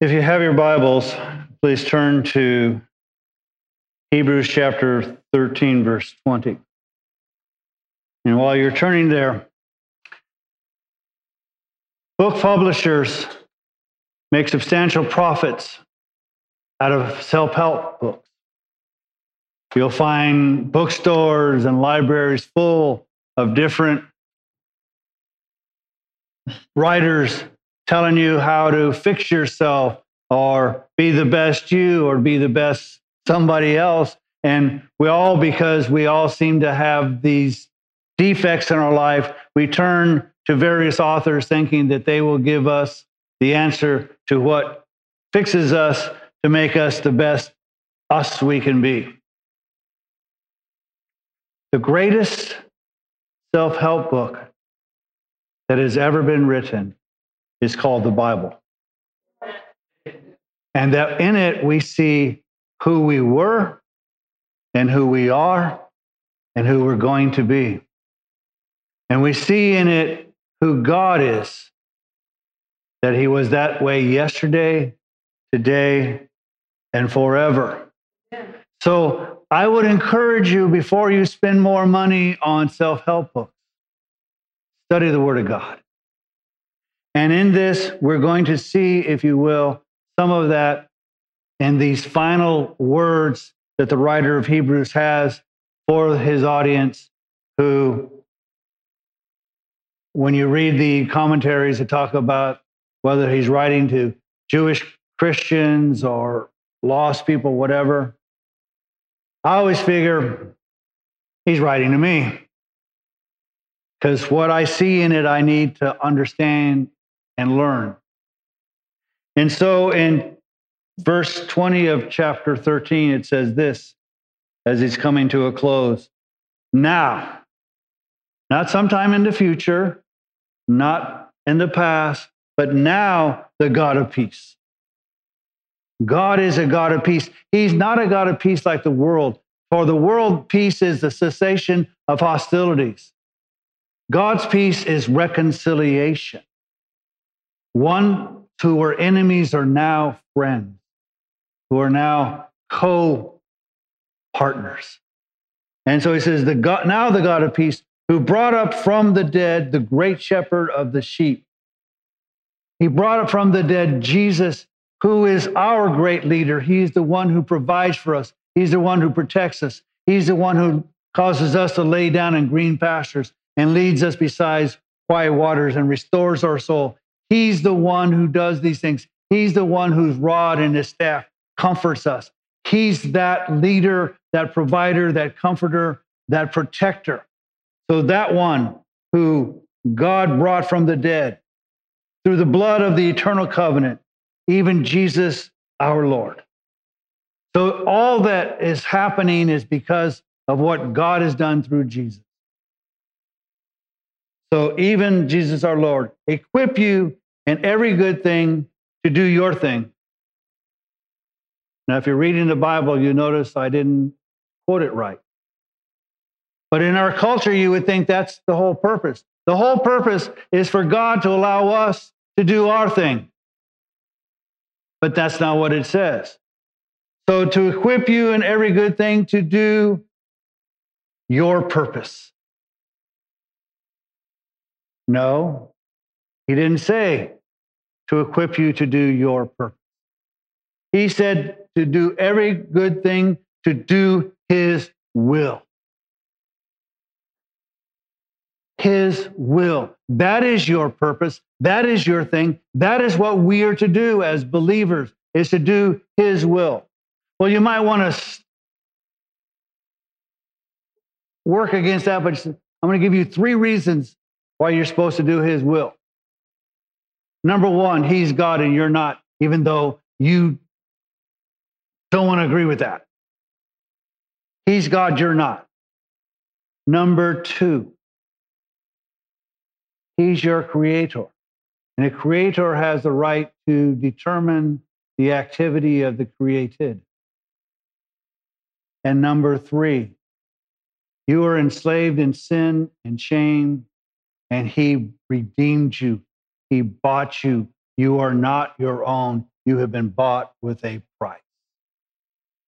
If you have your Bibles, please turn to Hebrews chapter 13, verse 20. And while you're turning there, book publishers make substantial profits out of self help books. You'll find bookstores and libraries full of different writers telling you how to fix yourself or be the best you or be the best somebody else. And we all, because we all seem to have these defects in our life, we turn to various authors thinking that they will give us the answer to what fixes us to make us the best us we can be. The greatest self help book that has ever been written is called the Bible. And that in it we see who we were and who we are and who we're going to be. And we see in it who God is, that He was that way yesterday, today, and forever. So I would encourage you before you spend more money on self help books, study the Word of God. And in this, we're going to see, if you will, some of that in these final words that the writer of Hebrews has for his audience who, when you read the commentaries that talk about whether he's writing to Jewish Christians or lost people, whatever, I always figure he's writing to me. Because what I see in it, I need to understand and learn. And so in verse 20 of chapter 13, it says this as he's coming to a close. Now, not sometime in the future, not in the past, but now the God of peace. God is a God of peace. He's not a God of peace like the world. For the world, peace is the cessation of hostilities. God's peace is reconciliation. One who were enemies are now friends, who are now co partners. And so he says, the God, now the God of peace, who brought up from the dead the great shepherd of the sheep. He brought up from the dead Jesus, who is our great leader. He's the one who provides for us, He's the one who protects us, He's the one who causes us to lay down in green pastures and leads us beside quiet waters and restores our soul. He's the one who does these things. He's the one whose rod and his staff comforts us. He's that leader, that provider, that comforter, that protector. So that one who God brought from the dead through the blood of the eternal covenant, even Jesus our Lord. So all that is happening is because of what God has done through Jesus. So even Jesus our Lord, equip you in every good thing to do your thing. Now, if you're reading the Bible, you notice I didn't quote it right. But in our culture, you would think that's the whole purpose. The whole purpose is for God to allow us to do our thing. But that's not what it says. So, to equip you in every good thing to do your purpose. No, he didn't say to equip you to do your purpose. He said to do every good thing to do his will. His will. That is your purpose. That is your thing. That is what we are to do as believers, is to do his will. Well, you might want to work against that, but I'm going to give you three reasons why you're supposed to do his will. Number one, he's God and you're not, even though you don't want to agree with that. He's God, you're not. Number two, he's your creator. And a creator has the right to determine the activity of the created. And number three, you are enslaved in sin and shame, and he redeemed you he bought you. You are not your own. you have been bought with a price.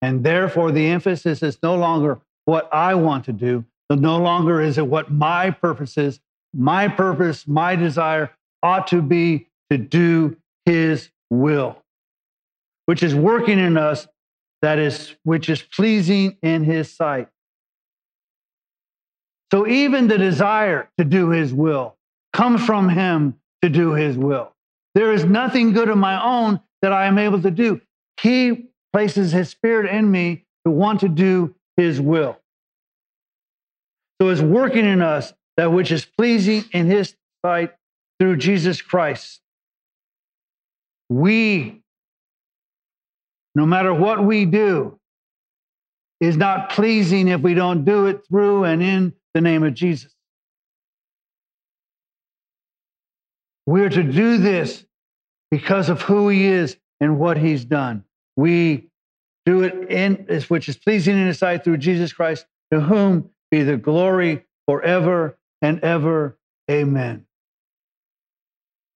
And therefore, the emphasis is no longer what I want to do, but no longer is it what my purpose is. My purpose, my desire ought to be to do his will, which is working in us, that is, which is pleasing in his sight. So even the desire to do his will comes from him to do his will. There is nothing good of my own that I am able to do. He places his spirit in me to want to do his will. So it's working in us that which is pleasing in his sight through Jesus Christ. We, no matter what we do, is not pleasing if we don't do it through and in the name of Jesus. We're to do this because of who he is and what he's done. We do it in which is pleasing in his sight through Jesus Christ, to whom be the glory forever and ever. Amen.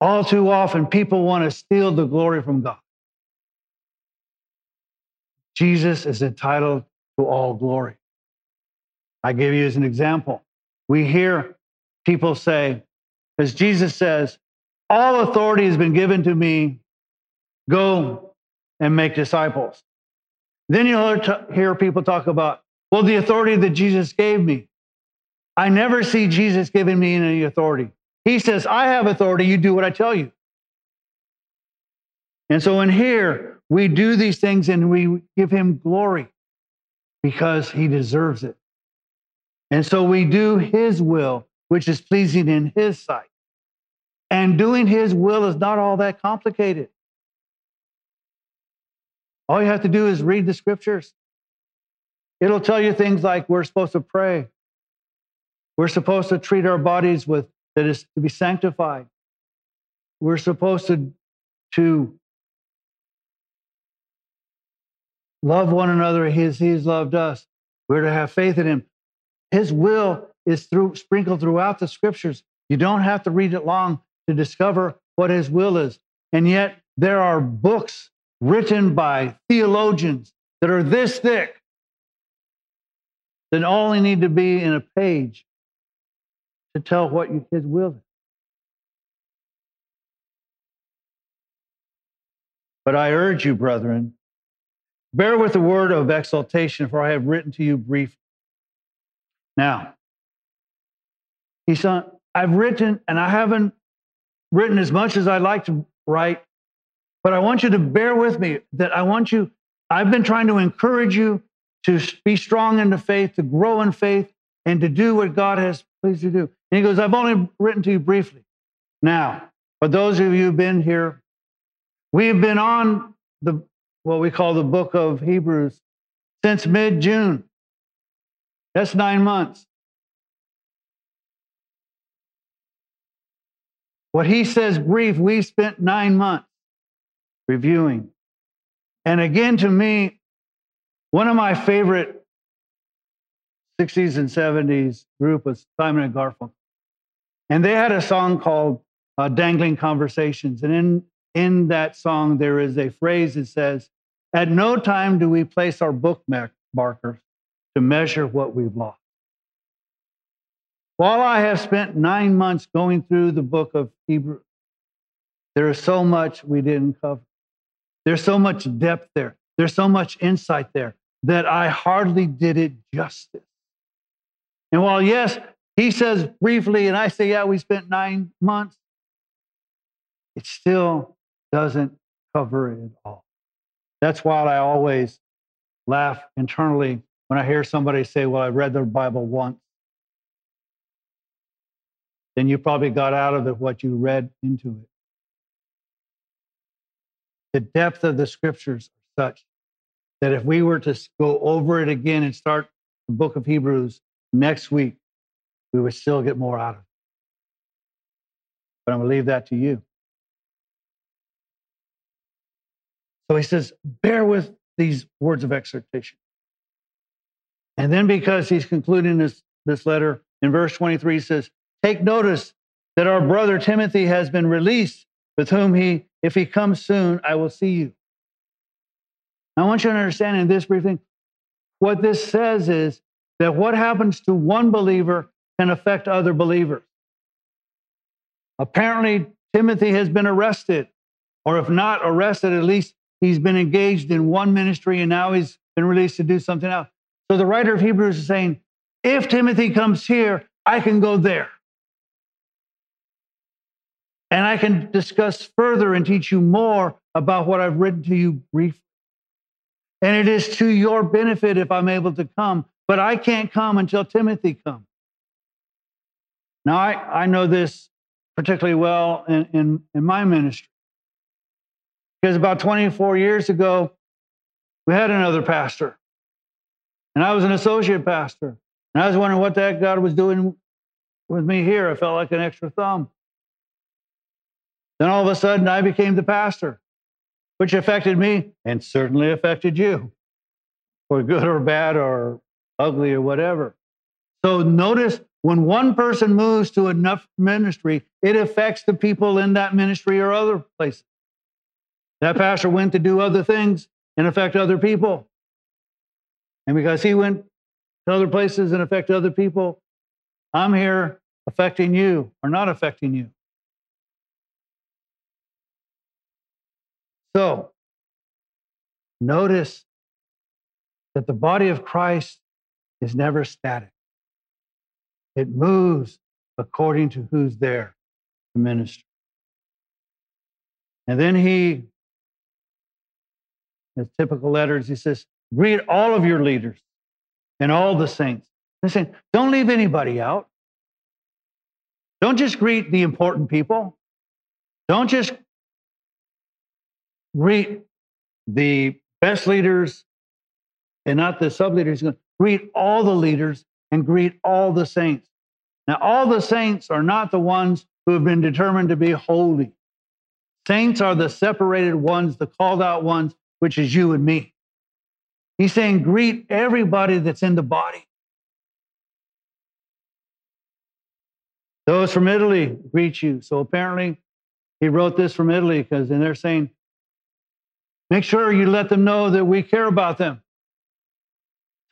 All too often, people want to steal the glory from God. Jesus is entitled to all glory. I give you as an example. We hear people say, as Jesus says, all authority has been given to me. Go and make disciples. Then you'll hear people talk about, well, the authority that Jesus gave me. I never see Jesus giving me any authority. He says, I have authority. You do what I tell you. And so in here, we do these things and we give him glory because he deserves it. And so we do his will, which is pleasing in his sight. And doing his will is not all that complicated. All you have to do is read the scriptures. It'll tell you things like we're supposed to pray. We're supposed to treat our bodies with that is to be sanctified. We're supposed to, to love one another as he's loved us. We're to have faith in him. His will is through sprinkled throughout the scriptures. You don't have to read it long to discover what his will is. And yet there are books written by theologians that are this thick that only need to be in a page to tell what his will is. But I urge you, brethren, bear with the word of exhortation, for I have written to you briefly. Now, he said, I've written, and I haven't written as much as I'd like to write, but I want you to bear with me that I want you, I've been trying to encourage you to be strong in the faith, to grow in faith, and to do what God has pleased you to do. And he goes, I've only written to you briefly. Now, for those of you who've been here, we have been on the what we call the book of Hebrews since mid June. That's nine months. What he says brief, we spent nine months reviewing. And again, to me, one of my favorite 60s and 70s group was Simon and Garfunkel. And they had a song called uh, Dangling Conversations. And in, in that song, there is a phrase that says, At no time do we place our bookmarkers to measure what we've lost. While I have spent nine months going through the book of Hebrews, there is so much we didn't cover. There's so much depth there. There's so much insight there that I hardly did it justice. And while, yes, he says briefly, and I say, yeah, we spent nine months, it still doesn't cover it all. That's why I always laugh internally when I hear somebody say, well, I read the Bible once then you probably got out of it what you read into it. The depth of the scriptures are such that if we were to go over it again and start the book of Hebrews next week, we would still get more out of it. But I'm going to leave that to you. So he says, bear with these words of exhortation. And then because he's concluding this, this letter in verse 23, he says, Take notice that our brother Timothy has been released, with whom he if he comes soon, I will see you. I want you to understand in this briefing, what this says is that what happens to one believer can affect other believers. Apparently, Timothy has been arrested, or if not arrested, at least he's been engaged in one ministry and now he's been released to do something else. So the writer of Hebrews is saying, if Timothy comes here, I can go there. And I can discuss further and teach you more about what I've written to you briefly. And it is to your benefit if I'm able to come, but I can't come until Timothy comes. Now, I, I know this particularly well in, in, in my ministry. Because about 24 years ago, we had another pastor, and I was an associate pastor. And I was wondering what heck God was doing with me here. I felt like an extra thumb. Then all of a sudden, I became the pastor, which affected me and certainly affected you, for good or bad or ugly or whatever. So notice when one person moves to enough ministry, it affects the people in that ministry or other places. That pastor went to do other things and affect other people. And because he went to other places and affect other people, I'm here affecting you or not affecting you. So, notice that the body of Christ is never static. It moves according to who's there to minister. And then he, in typical letters, he says, greet all of your leaders and all the saints. Listen, don't leave anybody out. Don't just greet the important people. Don't just greet the best leaders and not the sub leaders. Greet all the leaders and greet all the saints. Now, all the saints are not the ones who have been determined to be holy. Saints are the separated ones, the called out ones, which is you and me. He's saying, greet everybody that's in the body. Those from Italy greet you. So apparently, he wrote this from Italy because, and they're saying, make sure you let them know that we care about them.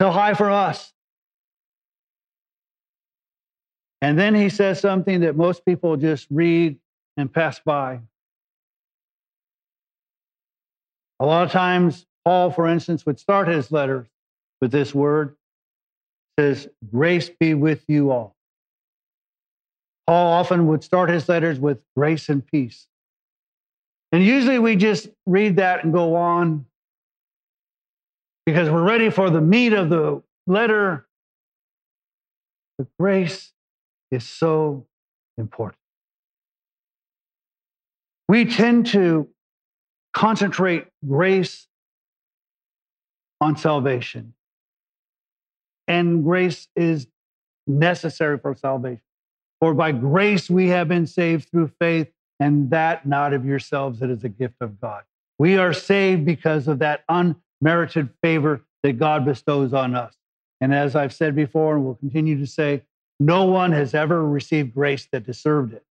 Tell hi for us. And then he says something that most people just read and pass by. A lot of times, Paul, for instance, would start his letters with this word says, Grace be with you all. Paul often would start his letters with grace and peace. And usually we just read that and go on because we're ready for the meat of the letter. But grace is so important. We tend to concentrate grace on salvation, and grace is necessary for salvation. For by grace we have been saved through faith, and that not of yourselves, it is a gift of God. We are saved because of that unmerited favor that God bestows on us. And as I've said before, and will continue to say, no one has ever received grace that deserved it.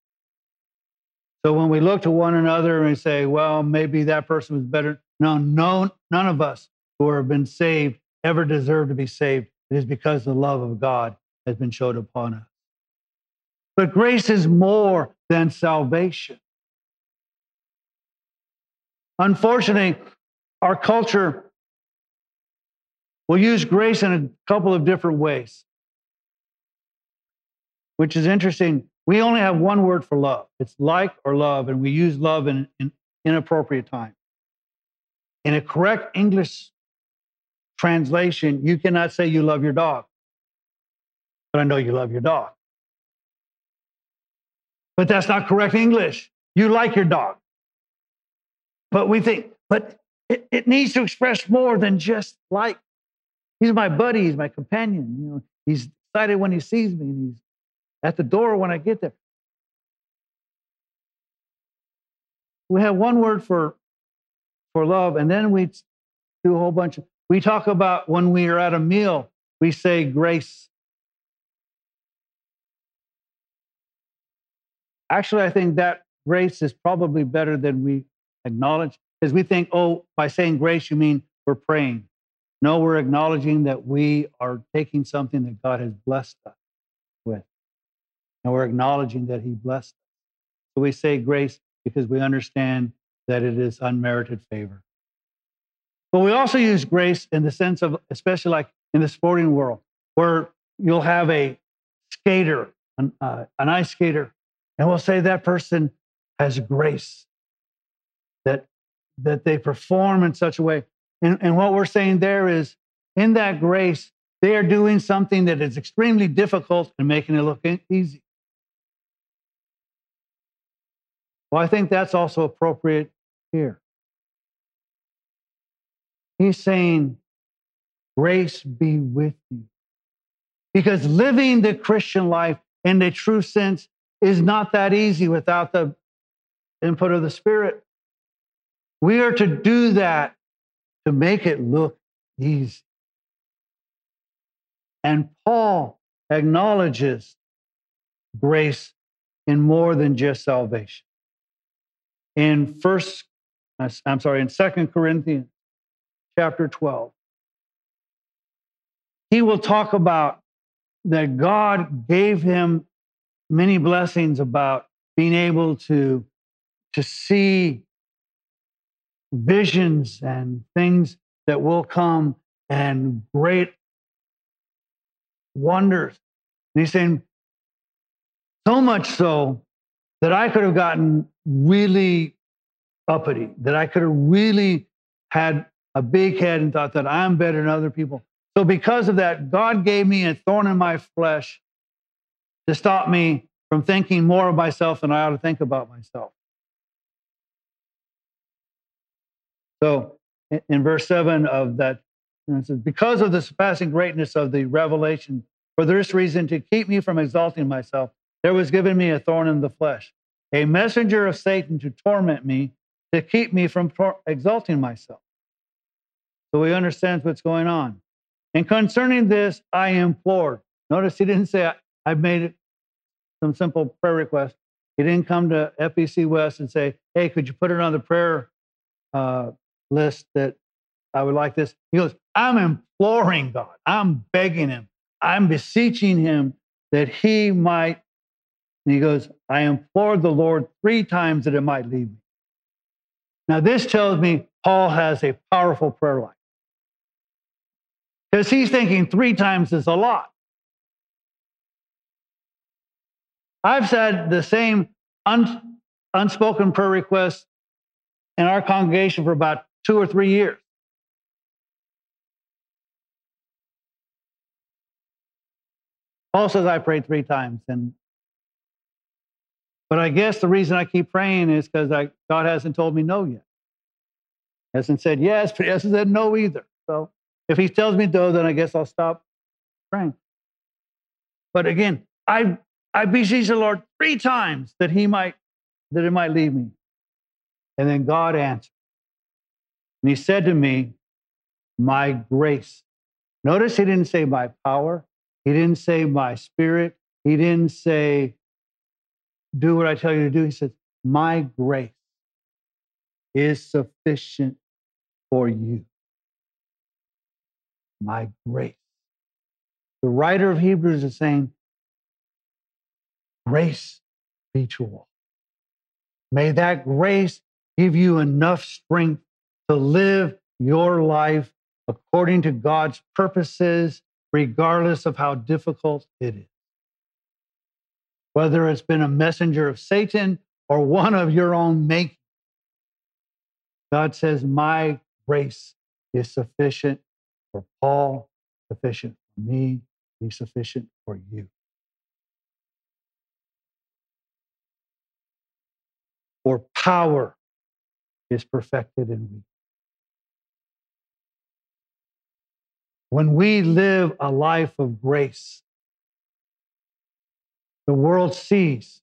So when we look to one another and we say, well, maybe that person was better, no, no, none of us who have been saved ever deserve to be saved. It is because the love of God has been showed upon us. But grace is more than salvation. Unfortunately, our culture will use grace in a couple of different ways which is interesting. We only have one word for love. It's like or love, and we use love in, in inappropriate time. In a correct English translation, you cannot say you love your dog, but I know you love your dog. But that's not correct English. You like your dog. But we think, but it, it needs to express more than just like. He's my buddy, he's my companion. You know, he's excited when he sees me, and he's at the door when I get there. We have one word for for love, and then we do a whole bunch of. We talk about when we are at a meal, we say grace. Actually, I think that grace is probably better than we acknowledge because we think, oh, by saying grace, you mean we're praying. No, we're acknowledging that we are taking something that God has blessed us with. And we're acknowledging that He blessed us. So we say grace because we understand that it is unmerited favor. But we also use grace in the sense of, especially like in the sporting world, where you'll have a skater, an, uh, an ice skater, and we'll say that person has grace, that, that they perform in such a way. And, and what we're saying there is, in that grace, they are doing something that is extremely difficult and making it look easy. Well, I think that's also appropriate here. He's saying, Grace be with you. Because living the Christian life in the true sense is not that easy without the input of the Spirit. We are to do that to make it look easy. And Paul acknowledges grace in more than just salvation. In first, I'm sorry, in Second Corinthians chapter 12, he will talk about that God gave him many blessings about being able to, to see visions and things that will come and great wonders. And he's saying, so much so that I could have gotten really uppity, that I could have really had a big head and thought that I'm better than other people. So, because of that, God gave me a thorn in my flesh to stop me from thinking more of myself than I ought to think about myself. So, in verse 7 of that, it says, Because of the surpassing greatness of the revelation, for this reason, to keep me from exalting myself, there was given me a thorn in the flesh, a messenger of Satan to torment me, to keep me from exalting myself. So he understands what's going on. And concerning this, I implored. Notice he didn't say, I made some simple prayer request. He didn't come to FEC West and say, hey, could you put it on the prayer uh, list that I would like this? He goes, I'm imploring God. I'm begging him. I'm beseeching him that he might. And he goes, I implored the Lord three times that it might leave me. Now, this tells me Paul has a powerful prayer life. Because he's thinking three times is a lot. I've said the same un, unspoken prayer request in our congregation for about two or three years. Paul says I prayed three times, and but I guess the reason I keep praying is because God hasn't told me no yet. Hasn't said yes, but hasn't said no either. So if he tells me no, then I guess I'll stop praying. But again, I I beseech the Lord three times that he might that it might leave me. And then God answered. And he said to me, My grace. Notice he didn't say my power. He didn't say my spirit. He didn't say, do what I tell you to do. He said, My grace is sufficient for you my grace. The writer of Hebrews is saying, Grace be to all. May that grace give you enough strength to live your life according to God's purposes, regardless of how difficult it is. Whether it's been a messenger of Satan or one of your own making, God says, My grace is sufficient for Paul, sufficient for me, be sufficient for you. For power is perfected in weakness. When we live a life of grace, the world sees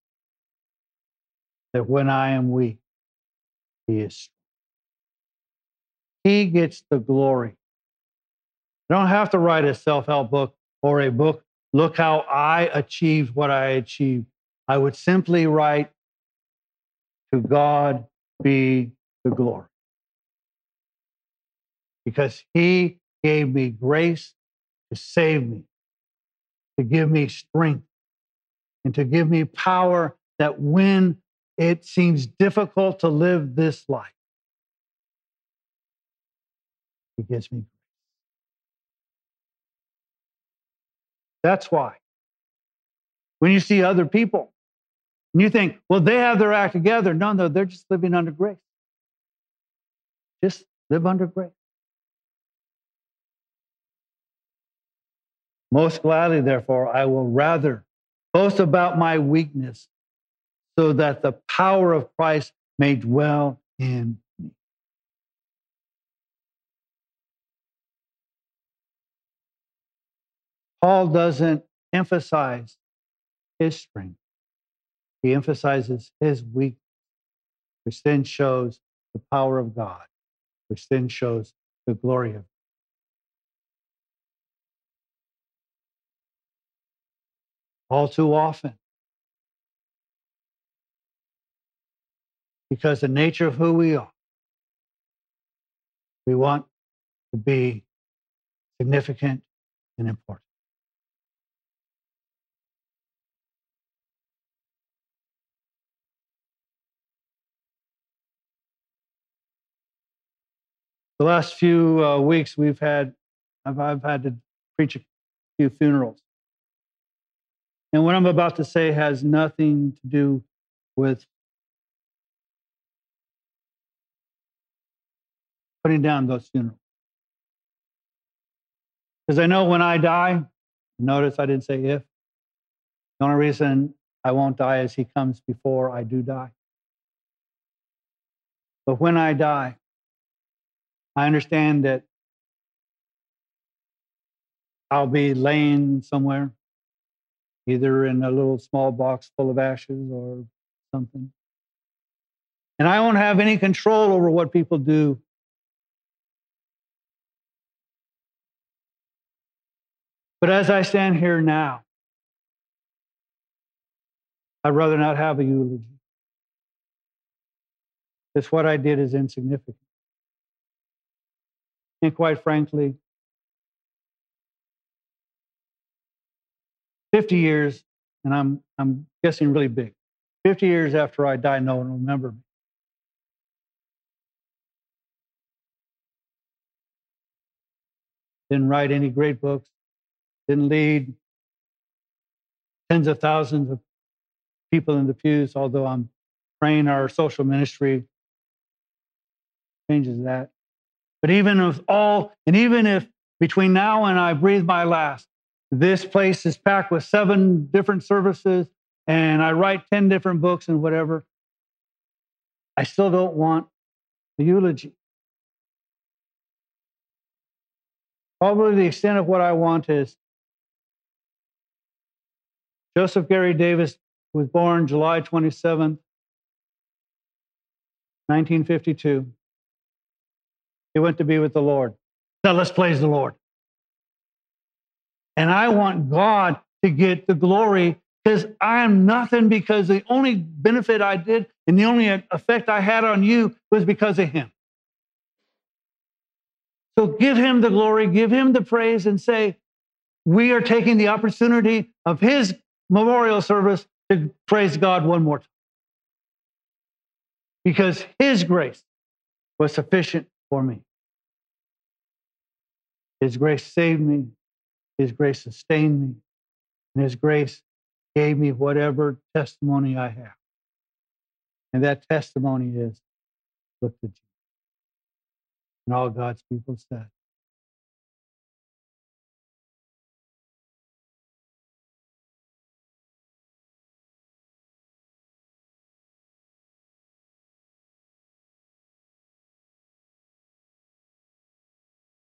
that when I am weak, He is strong. He gets the glory I don't have to write a self help book or a book, look how I achieved what I achieved. I would simply write, To God be the glory. Because he gave me grace to save me, to give me strength, and to give me power that when it seems difficult to live this life, he gives me grace. That's why. When you see other people and you think, well, they have their act together. No, no, they're just living under grace. Just live under grace. Most gladly, therefore, I will rather boast about my weakness so that the power of Christ may dwell in me. Paul doesn't emphasize his strength, he emphasizes his weakness, which then shows the power of God, which then shows the glory of God. All too often, because the nature of who we are, we want to be significant and important. The last few uh, weeks we've had I've, I've had to preach a few funerals. And what i'm about to say has nothing to do with putting down those funerals. Because i know when i die notice i didn't say if. The only reason i won't die is he comes before i do die. But when i die I understand that I'll be laying somewhere, either in a little small box full of ashes or something. And I won't have any control over what people do. But as I stand here now, I'd rather not have a eulogy. Because what I did is insignificant. And quite frankly, 50 years, and I'm, I'm guessing really big, 50 years after I die, no one will remember me. Didn't write any great books, didn't lead tens of thousands of people in the pews, although I'm praying our social ministry changes that. But even if all, and even if between now and I breathe my last, this place is packed with seven different services and I write 10 different books and whatever, I still don't want the eulogy. Probably the extent of what I want is Joseph Gary Davis was born July 27, 1952. He went to be with the Lord. Now let's praise the Lord. And I want God to get the glory because I am nothing because the only benefit I did and the only effect I had on you was because of him. So give him the glory, give him the praise, and say, We are taking the opportunity of his memorial service to praise God one more time. Because his grace was sufficient for me. His grace saved me. His grace sustained me. And His grace gave me whatever testimony I have. And that testimony is look to Jesus. And all God's people said,